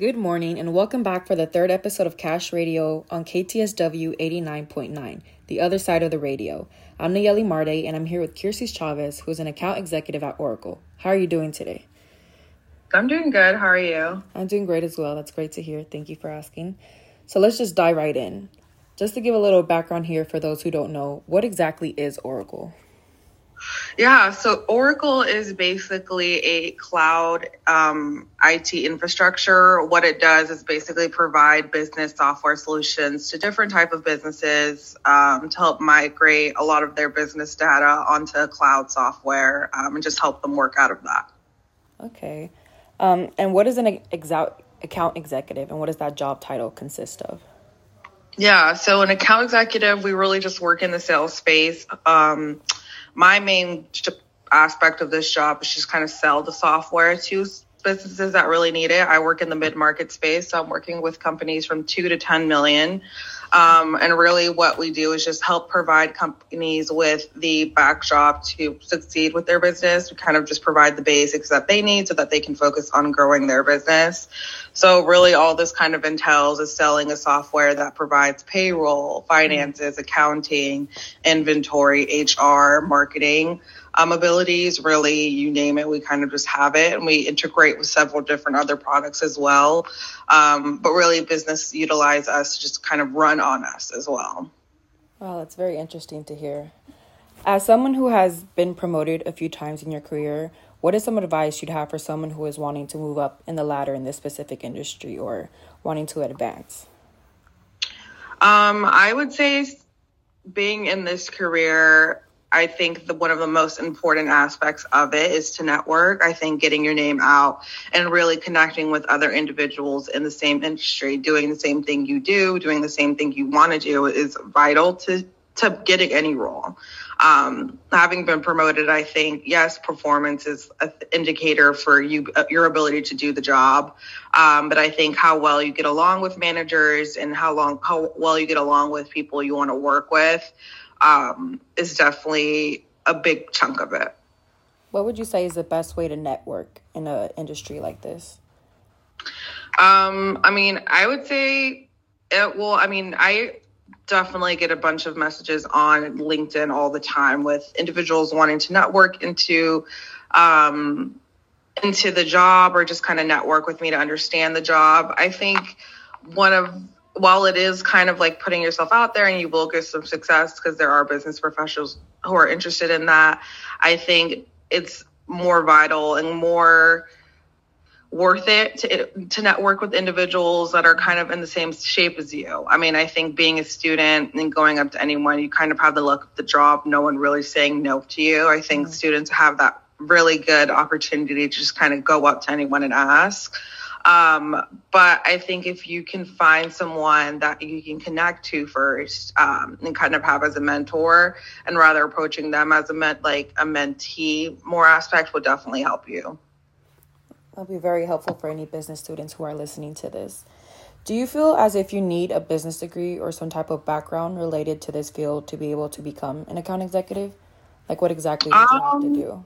Good morning and welcome back for the third episode of Cash Radio on KTSW 89.9, the other side of the radio. I'm Nayeli Marde and I'm here with Kirsis Chavez, who's an account executive at Oracle. How are you doing today? I'm doing good. How are you? I'm doing great as well. That's great to hear. Thank you for asking. So let's just dive right in. Just to give a little background here for those who don't know, what exactly is Oracle? Yeah, so Oracle is basically a cloud um, IT infrastructure. What it does is basically provide business software solutions to different type of businesses um, to help migrate a lot of their business data onto cloud software um, and just help them work out of that. Okay, um, and what is an exa- account executive, and what does that job title consist of? Yeah, so an account executive, we really just work in the sales space. Um, my main aspect of this job is just kind of sell the software to businesses that really need it. I work in the mid market space, so I'm working with companies from two to 10 million. Um, and really, what we do is just help provide companies with the backdrop to succeed with their business. We kind of just provide the basics that they need so that they can focus on growing their business. So, really, all this kind of entails is selling a software that provides payroll, finances, accounting, inventory, HR, marketing um, abilities. Really, you name it, we kind of just have it, and we integrate with several different other products as well. Um, but really, business utilize us to just kind of run on us as well. Wow, that's very interesting to hear. As someone who has been promoted a few times in your career, what is some advice you'd have for someone who is wanting to move up in the ladder in this specific industry or wanting to advance? Um, I would say being in this career, I think the, one of the most important aspects of it is to network. I think getting your name out and really connecting with other individuals in the same industry, doing the same thing you do, doing the same thing you want to do is vital to to getting any role. Um, having been promoted, I think yes, performance is an indicator for you uh, your ability to do the job. Um, but I think how well you get along with managers and how long how well you get along with people you want to work with um, is definitely a big chunk of it. What would you say is the best way to network in an industry like this? Um, I mean, I would say, it, well, I mean, I definitely get a bunch of messages on LinkedIn all the time with individuals wanting to network into um, into the job or just kind of network with me to understand the job. I think one of while it is kind of like putting yourself out there and you will get some success because there are business professionals who are interested in that, I think it's more vital and more worth it to, to network with individuals that are kind of in the same shape as you. I mean, I think being a student and going up to anyone, you kind of have the luck of the job, no one really saying no to you. I think mm-hmm. students have that really good opportunity to just kind of go up to anyone and ask. Um, but I think if you can find someone that you can connect to first um, and kind of have as a mentor, and rather approaching them as a ment- like a mentee, more aspects will definitely help you. That'll be very helpful for any business students who are listening to this. Do you feel as if you need a business degree or some type of background related to this field to be able to become an account executive? Like, what exactly do you um, have to do?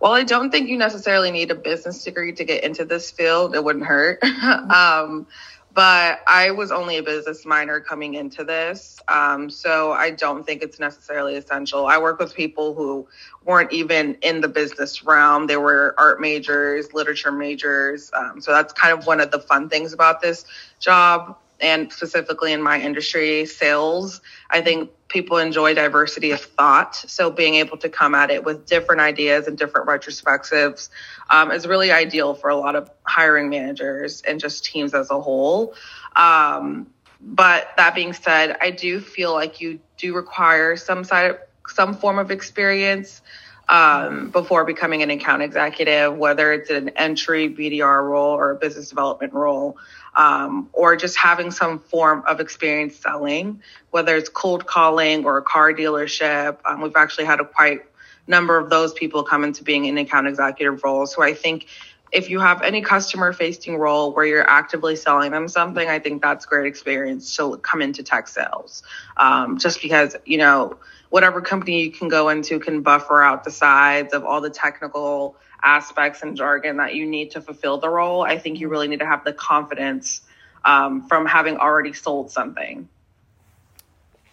Well, I don't think you necessarily need a business degree to get into this field. It wouldn't hurt. um, but I was only a business minor coming into this. Um, so I don't think it's necessarily essential. I work with people who weren't even in the business realm. They were art majors, literature majors. Um, so that's kind of one of the fun things about this job and specifically in my industry, sales, I think people enjoy diversity of thought. So being able to come at it with different ideas and different retrospectives um, is really ideal for a lot of hiring managers and just teams as a whole. Um, but that being said, I do feel like you do require some side, some form of experience um, before becoming an account executive, whether it's an entry BDR role or a business development role um, or just having some form of experience selling, whether it's cold calling or a car dealership. Um, we've actually had a quite number of those people come into being in account executive roles. So I think if you have any customer facing role where you're actively selling them something, I think that's great experience to come into tech sales. Um, just because, you know, whatever company you can go into can buffer out the sides of all the technical aspects and jargon that you need to fulfill the role. I think you really need to have the confidence um, from having already sold something.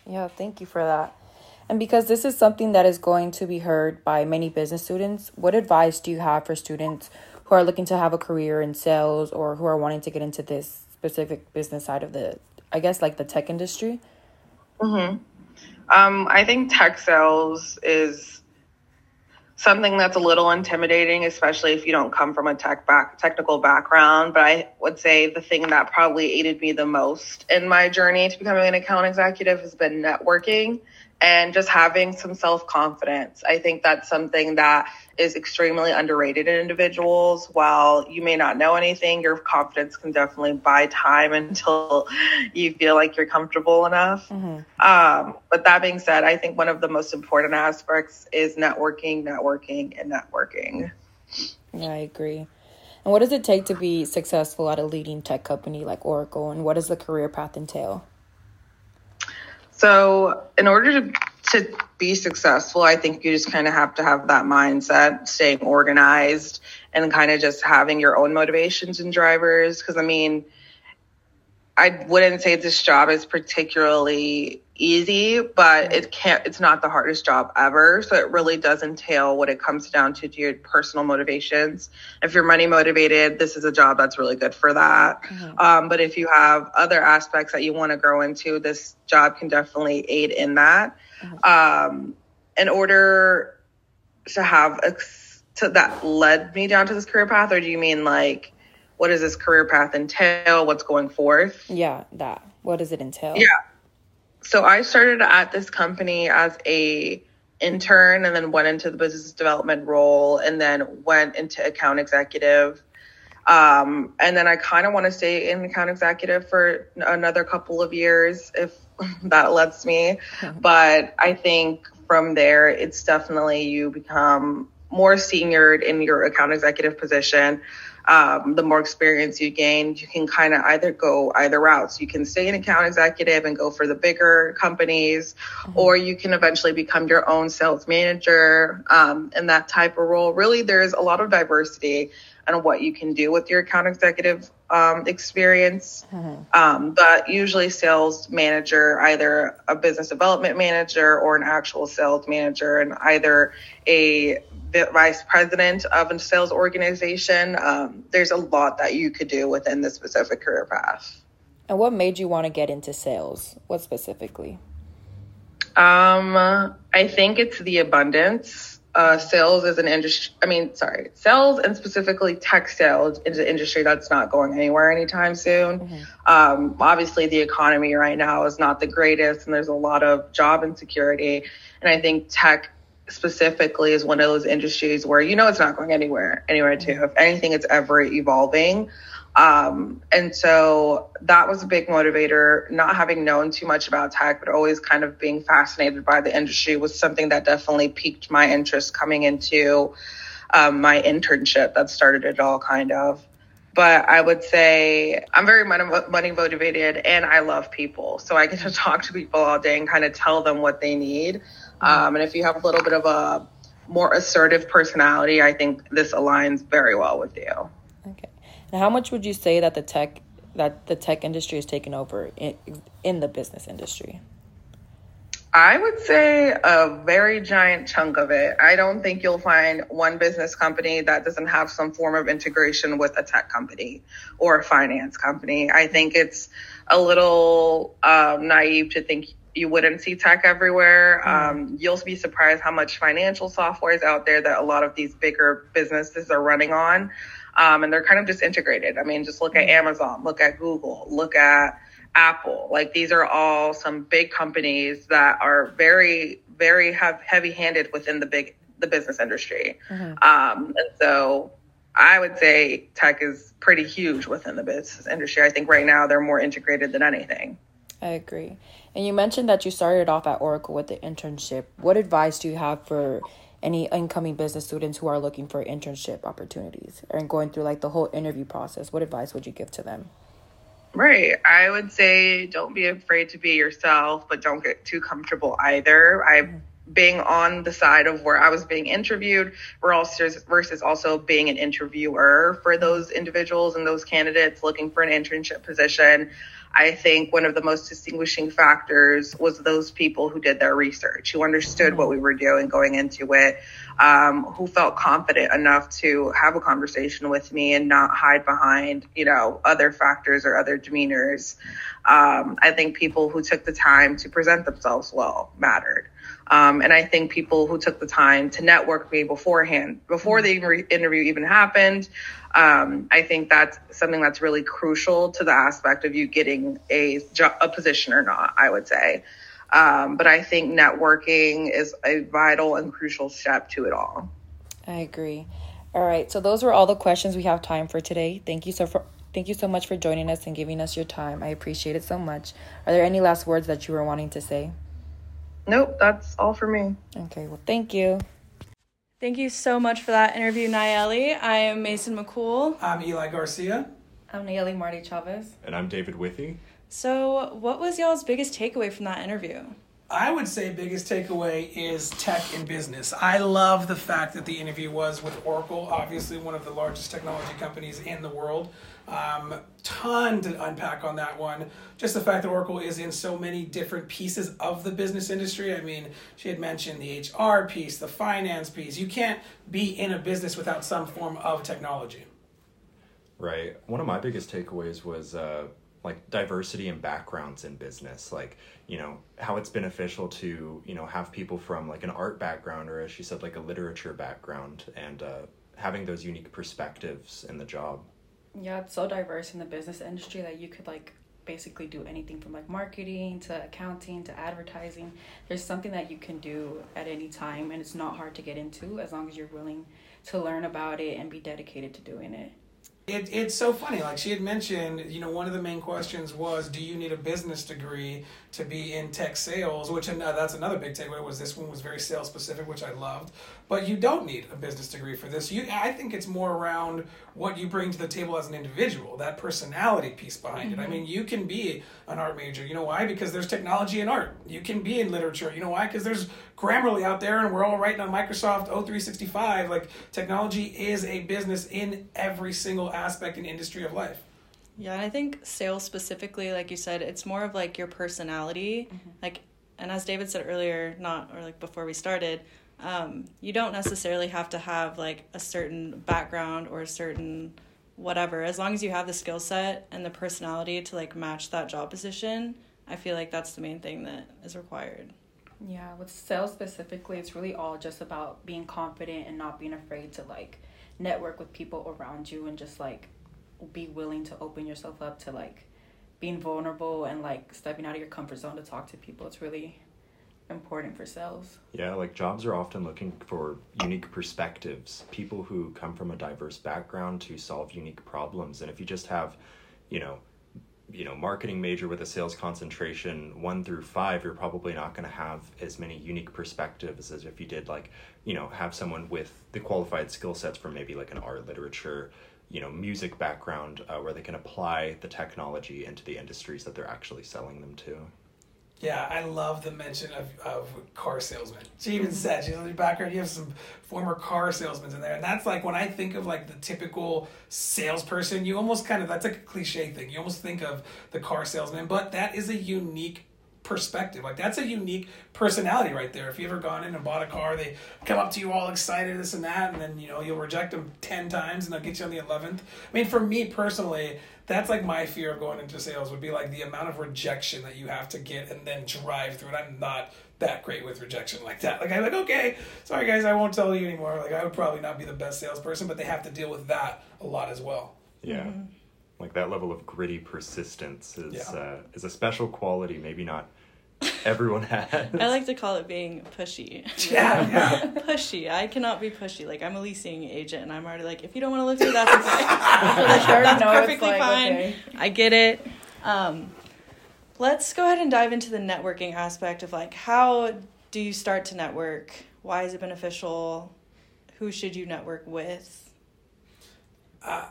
Yeah, thank you for that. And because this is something that is going to be heard by many business students, what advice do you have for students who are looking to have a career in sales or who are wanting to get into this specific business side of the, I guess, like the tech industry? Mm-hmm. Um, I think tech sales is something that's a little intimidating, especially if you don't come from a tech back technical background. But I would say the thing that probably aided me the most in my journey to becoming an account executive has been networking and just having some self confidence. I think that's something that is extremely underrated in individuals. While you may not know anything, your confidence can definitely buy time until you feel like you're comfortable enough. Mm-hmm. Um, but that being said, I think one of the most important aspects is networking, networking, and networking. Yeah, I agree. And what does it take to be successful at a leading tech company like Oracle? And what does the career path entail? So, in order to to be successful, I think you just kind of have to have that mindset, staying organized, and kind of just having your own motivations and drivers. Because I mean, I wouldn't say this job is particularly easy, but it can't, it's not the hardest job ever. So it really does entail what it comes down to, to your personal motivations. If you're money motivated, this is a job that's really good for that. Mm-hmm. Um, but if you have other aspects that you want to grow into, this job can definitely aid in that. Mm-hmm. Um, in order to have a, to that led me down to this career path, or do you mean like, what does this career path entail? What's going forth? Yeah, that. What does it entail? Yeah so I started at this company as a intern and then went into the business development role and then went into account executive. Um, and then I kind of want to stay in account executive for another couple of years if that lets me. But I think from there, it's definitely you become more senior in your account executive position um, the more experience you gain, you can kind of either go either routes. You can stay an account executive and go for the bigger companies, mm-hmm. or you can eventually become your own sales manager um, in that type of role. Really, there's a lot of diversity on what you can do with your account executive um, experience. Mm-hmm. Um, but usually, sales manager, either a business development manager or an actual sales manager, and either a vice president of a sales organization. Um, there's a lot that you could do within this specific career path. And what made you want to get into sales? What specifically? Um, I think it's the abundance. Uh, sales is an industry. I mean, sorry, sales and specifically tech sales is an industry that's not going anywhere anytime soon. Mm-hmm. Um, obviously, the economy right now is not the greatest, and there's a lot of job insecurity. And I think tech specifically is one of those industries where you know it's not going anywhere anywhere too if anything it's ever evolving um, and so that was a big motivator not having known too much about tech but always kind of being fascinated by the industry was something that definitely piqued my interest coming into um, my internship that started it all kind of but I would say I'm very money motivated and I love people. So I get to talk to people all day and kind of tell them what they need. Um, and if you have a little bit of a more assertive personality, I think this aligns very well with you. Okay. Now, how much would you say that the tech that the tech industry is taking over in, in the business industry? I would say a very giant chunk of it. I don't think you'll find one business company that doesn't have some form of integration with a tech company or a finance company. I think it's a little um, naive to think you wouldn't see tech everywhere. Mm. Um, you'll be surprised how much financial software is out there that a lot of these bigger businesses are running on. Um, and they're kind of just integrated. I mean, just look at mm. Amazon, look at Google, look at Apple. Like these are all some big companies that are very, very have heavy handed within the big the business industry. Mm-hmm. Um, and so I would say tech is pretty huge within the business industry. I think right now they're more integrated than anything. I agree. And you mentioned that you started off at Oracle with the internship. What advice do you have for any incoming business students who are looking for internship opportunities and going through like the whole interview process? What advice would you give to them? Right. I would say don't be afraid to be yourself, but don't get too comfortable either. I being on the side of where I was being interviewed versus also being an interviewer for those individuals and those candidates looking for an internship position. I think one of the most distinguishing factors was those people who did their research, who understood what we were doing going into it, um, who felt confident enough to have a conversation with me and not hide behind, you know, other factors or other demeanors. Um, I think people who took the time to present themselves well mattered. Um, and I think people who took the time to network me beforehand, before the interview even happened, um, I think that's something that's really crucial to the aspect of you getting a job, a position or not. I would say, um, but I think networking is a vital and crucial step to it all. I agree. All right, so those were all the questions we have time for today. Thank you so for thank you so much for joining us and giving us your time. I appreciate it so much. Are there any last words that you were wanting to say? Nope, that's all for me. Okay, well, thank you. Thank you so much for that interview, Nayeli. I am Mason McCool. I'm Eli Garcia. I'm Nayeli Marty Chavez. And I'm David Withy. So, what was y'all's biggest takeaway from that interview? I would say biggest takeaway is tech and business. I love the fact that the interview was with Oracle, obviously one of the largest technology companies in the world. Um, ton to unpack on that one. Just the fact that Oracle is in so many different pieces of the business industry. I mean, she had mentioned the HR piece, the finance piece. You can't be in a business without some form of technology. Right. One of my biggest takeaways was uh, like diversity and backgrounds in business. Like, you know, how it's beneficial to, you know, have people from like an art background or, as she said, like a literature background and uh, having those unique perspectives in the job. Yeah, it's so diverse in the business industry that you could like basically do anything from like marketing to accounting to advertising. There's something that you can do at any time and it's not hard to get into as long as you're willing to learn about it and be dedicated to doing it. It, it's so funny. Like she had mentioned, you know, one of the main questions was, do you need a business degree to be in tech sales? Which and uh, that's another big takeaway was this one was very sales specific, which I loved. But you don't need a business degree for this. You, I think it's more around what you bring to the table as an individual, that personality piece behind mm-hmm. it. I mm-hmm. mean, you can be an art major. You know why? Because there's technology in art. You can be in literature. You know why? Because there's Grammarly out there, and we're all writing on Microsoft O365. Like technology is a business in every single aspect and industry of life. Yeah, and I think sales specifically, like you said, it's more of like your personality. Mm-hmm. Like, and as David said earlier, not or like before we started, um, you don't necessarily have to have like a certain background or a certain whatever. As long as you have the skill set and the personality to like match that job position, I feel like that's the main thing that is required. Yeah, with sales specifically, it's really all just about being confident and not being afraid to like network with people around you and just like be willing to open yourself up to like being vulnerable and like stepping out of your comfort zone to talk to people. It's really important for sales. Yeah, like jobs are often looking for unique perspectives, people who come from a diverse background to solve unique problems. And if you just have, you know, you know marketing major with a sales concentration one through five you're probably not going to have as many unique perspectives as if you did like you know have someone with the qualified skill sets from maybe like an art literature you know music background uh, where they can apply the technology into the industries that they're actually selling them to yeah, I love the mention of, of car salesmen. She even mm-hmm. said, she's in your background, you have some former car salesmen in there. And that's like when I think of like the typical salesperson, you almost kind of, that's like a cliche thing. You almost think of the car salesman, but that is a unique perspective. Like that's a unique personality right there. If you ever gone in and bought a car, they come up to you all excited, this and that, and then you know you'll reject them ten times, and they'll get you on the eleventh. I mean, for me personally, that's like my fear of going into sales would be like the amount of rejection that you have to get and then drive through it. I'm not that great with rejection like that. Like I'm like, okay, sorry guys, I won't tell you anymore. Like I would probably not be the best salesperson, but they have to deal with that a lot as well. Yeah. Mm-hmm. Like that level of gritty persistence is yeah. uh, is a special quality, maybe not everyone has. I like to call it being pushy. Yeah, yeah. pushy. I cannot be pushy. Like I'm a leasing agent, and I'm already like, if you don't want to live here, that's okay. that's perfectly like, fine. Okay. I get it. Um, let's go ahead and dive into the networking aspect of like how do you start to network? Why is it beneficial? Who should you network with? Uh,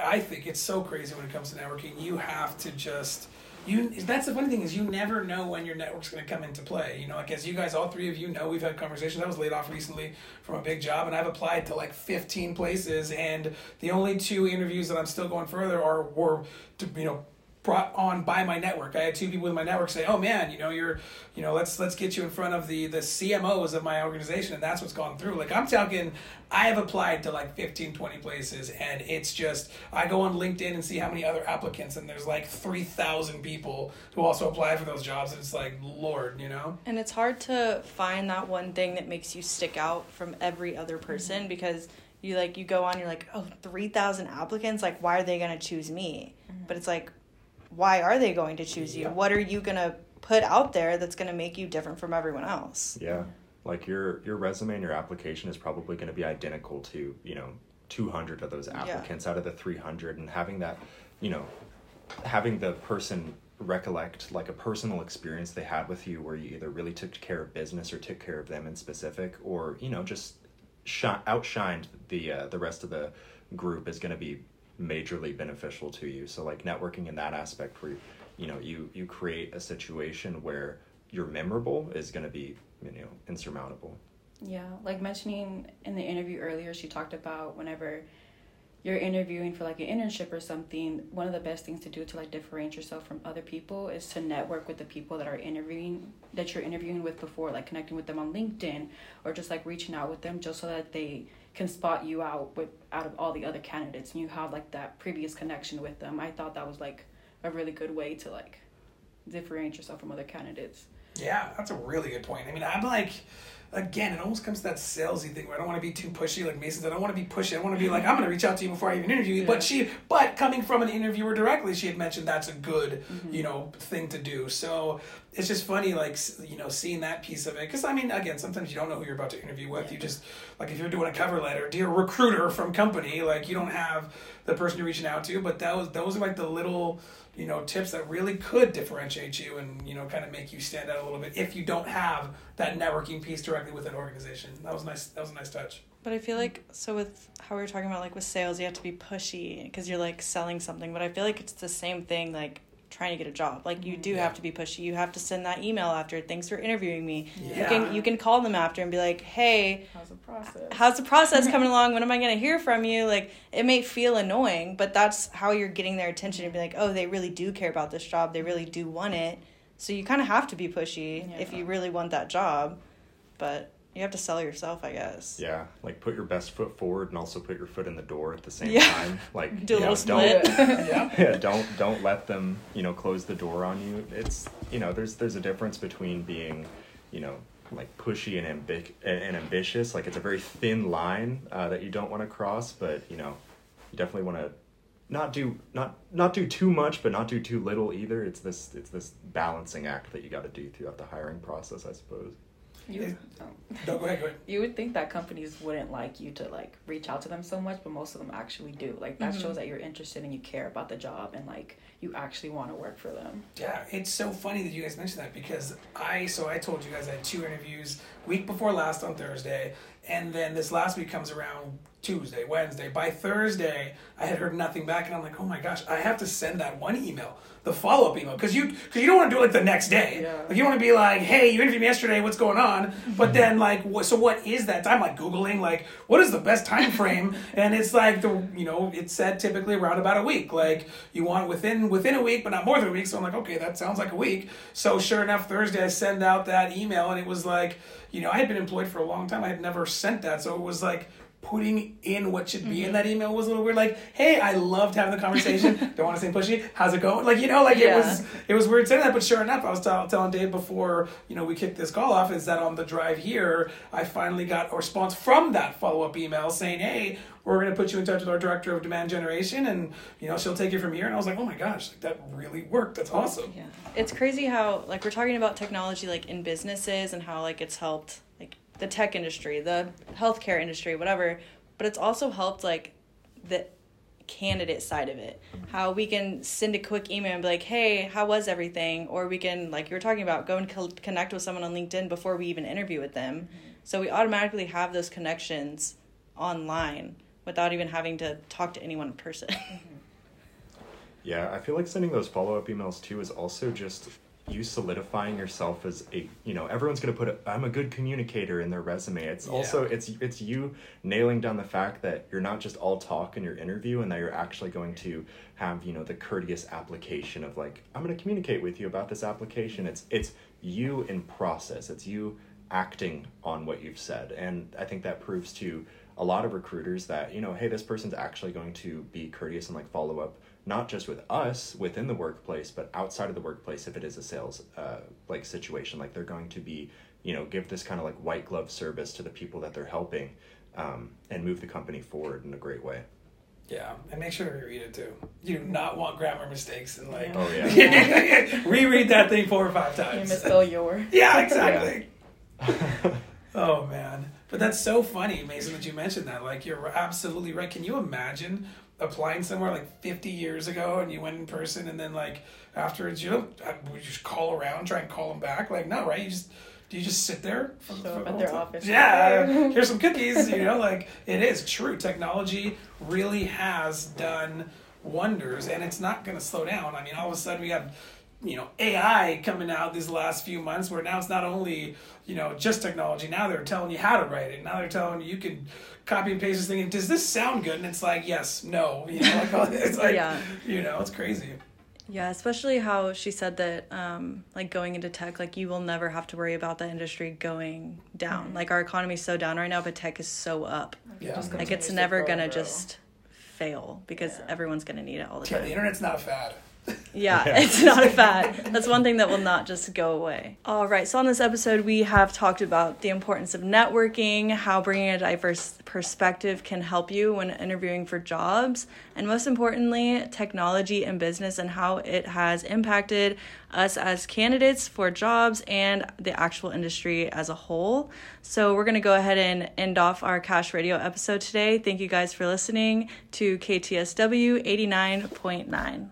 I think it's so crazy when it comes to networking. You have to just you that's the funny thing is you never know when your network's going to come into play. You know, like as you guys, all three of you know, we've had conversations. I was laid off recently from a big job, and I've applied to like fifteen places, and the only two interviews that I'm still going further are were to you know brought on by my network. I had two people in my network say, "Oh man, you know, you're, you know, let's let's get you in front of the the CMOs of my organization." And that's what's gone through. Like I'm talking I have applied to like 15 20 places and it's just I go on LinkedIn and see how many other applicants and there's like 3,000 people who also apply for those jobs and it's like lord, you know. And it's hard to find that one thing that makes you stick out from every other person mm-hmm. because you like you go on you're like, "Oh, 3,000 applicants, like why are they going to choose me?" Mm-hmm. But it's like why are they going to choose you? Yeah. What are you going to put out there that's going to make you different from everyone else? Yeah. Like your your resume and your application is probably going to be identical to, you know, 200 of those applicants yeah. out of the 300 and having that, you know, having the person recollect like a personal experience they had with you where you either really took care of business or took care of them in specific or, you know, just sh- outshined the uh, the rest of the group is going to be majorly beneficial to you. So like networking in that aspect where you know you you create a situation where you're memorable is going to be you know insurmountable. Yeah, like mentioning in the interview earlier, she talked about whenever you're interviewing for like an internship or something, one of the best things to do to like differentiate yourself from other people is to network with the people that are interviewing that you're interviewing with before, like connecting with them on LinkedIn or just like reaching out with them just so that they can spot you out with out of all the other candidates and you have like that previous connection with them. I thought that was like a really good way to like differentiate yourself from other candidates. Yeah, that's a really good point. I mean, I'm like again, it almost comes to that salesy thing where I don't want to be too pushy, like Mason said. I don't want to be pushy. I want to be like, I'm going to reach out to you before I even interview you. Yeah. But she, but coming from an interviewer directly, she had mentioned that's a good, mm-hmm. you know, thing to do. So it's just funny, like you know, seeing that piece of it. Because I mean, again, sometimes you don't know who you're about to interview with. Yeah. You just like if you're doing a cover letter, dear recruiter from company, like you don't have the person you're reaching out to. But that was those are like the little you know tips that really could differentiate you and you know kind of make you stand out a little bit if you don't have that networking piece directly with an organization. That was nice. That was a nice touch. But I feel like so with how we were talking about like with sales, you have to be pushy because you're like selling something. But I feel like it's the same thing like trying to get a job. Like you mm-hmm. do yeah. have to be pushy. You have to send that email after. Thanks for interviewing me. Yeah. You can you can call them after and be like, hey, how's the process? How's the process coming along? When am I gonna hear from you? Like it may feel annoying, but that's how you're getting their attention and be like, oh, they really do care about this job. They really do want it. So you kind of have to be pushy yeah. if you really want that job. But you have to sell yourself, I guess. Yeah, like put your best foot forward and also put your foot in the door at the same yeah. time. Like do a little split. Don't, yeah. yeah, don't don't let them you know close the door on you. It's you know there's there's a difference between being you know like pushy and ambic and ambitious. Like it's a very thin line uh, that you don't want to cross, but you know you definitely want to not do not not do too much but not do too little either it's this it's this balancing act that you got to do throughout the hiring process i suppose you, no, go ahead, go ahead. You would think that companies wouldn't like you to like reach out to them so much, but most of them actually do. Like that mm-hmm. shows that you're interested and you care about the job and like you actually want to work for them. Yeah, it's so funny that you guys mentioned that because I so I told you guys I had two interviews week before last on Thursday, and then this last week comes around Tuesday, Wednesday. By Thursday, I had heard nothing back, and I'm like, oh my gosh, I have to send that one email, the follow up email, because you because you don't want to do it like the next day. Yeah. Like you want to be like, hey, you interviewed me yesterday, what's going on? But mm-hmm. then like, what, so what is that time? Like googling like what is the best time frame? and it's like the you know it said typically around about a week. Like you want within within a week, but not more than a week. So I'm like, okay, that sounds like a week. So sure enough, Thursday I send out that email, and it was like, you know, I had been employed for a long time. I had never sent that, so it was like putting in what should be mm-hmm. in that email was a little weird. Like, hey, I loved having the conversation. Don't want to say pushy. How's it going? Like, you know, like yeah. it was it was weird saying that. But sure enough, I was t- telling Dave before you know we kicked this call off is that on the drive here, I finally got a response from that follow up email saying, hey. We're gonna put you in touch with our director of demand generation, and you know she'll take you from here. And I was like, "Oh my gosh, like, that really worked. That's awesome." Yeah, it's crazy how like we're talking about technology like in businesses and how like it's helped the tech industry, the healthcare industry, whatever. But it's also helped like the candidate side of it. How we can send a quick email and be like, "Hey, how was everything?" Or we can, like you were talking about, go and co- connect with someone on LinkedIn before we even interview with them. So we automatically have those connections online without even having to talk to anyone in person. Yeah, I feel like sending those follow up emails too is also just you solidifying yourself as a you know everyone's going to put i am a good communicator in their resume. It's Yeah. also it's it's you nailing down the fact that you're not just all talk in your interview and that you're actually going to have you know the courteous application of like i'm going to communicate with you about this application. It's it's you in process. It's you acting on what you've said. And i think that proves to a lot of recruiters that you know hey this person's actually going to be courteous and like follow up not just with us within the workplace but outside of the workplace if it is a sales uh, like situation like they're going to be you know give this kind of like white glove service to the people that they're helping um, and move the company forward in a great way Yeah, and make sure to read it too. You do not want grammar mistakes and like oh yeah reread that thing four or five You times. misspell your. Yeah, exactly. Oh man, but that's so funny, Mason, that you mentioned that. Like you're absolutely right. Can you imagine applying somewhere like 50 years ago and you went in person and then like afterwards you don't uh, you just call around try and call them back like no right you just do you just sit there for, Show up at their time? office. yeah here's some cookies you know like it is true technology really has done wonders and it's not going to slow down i mean all of a sudden we have you know ai coming out these last few months where now it's not only you know just technology now they're telling you how to write it now they're telling you you can copy and paste this thing and does this sound good and it's like yes no you know like it's like Yeah. you know it's crazy Yeah, especially how she said that, um, like going into tech, like you will never have to worry about the industry going down. Like our economy's so down right now, but tech is so up. yeah Just Like it's never grow, gonna grow. just fail because Yeah. everyone's gonna need it all the yeah the internet's not a fad Yeah, Yeah. it's not a fad. That's one thing that will not just go away. All right, so on this episode, we have talked about the importance of networking, how bringing a diverse perspective can help you when interviewing for jobs, and most importantly, technology and business and how it has impacted us as candidates for jobs and the actual industry as a whole. So, we're going to go ahead and end off our Cash Radio episode today. Thank you guys for listening to KTSW 89.9.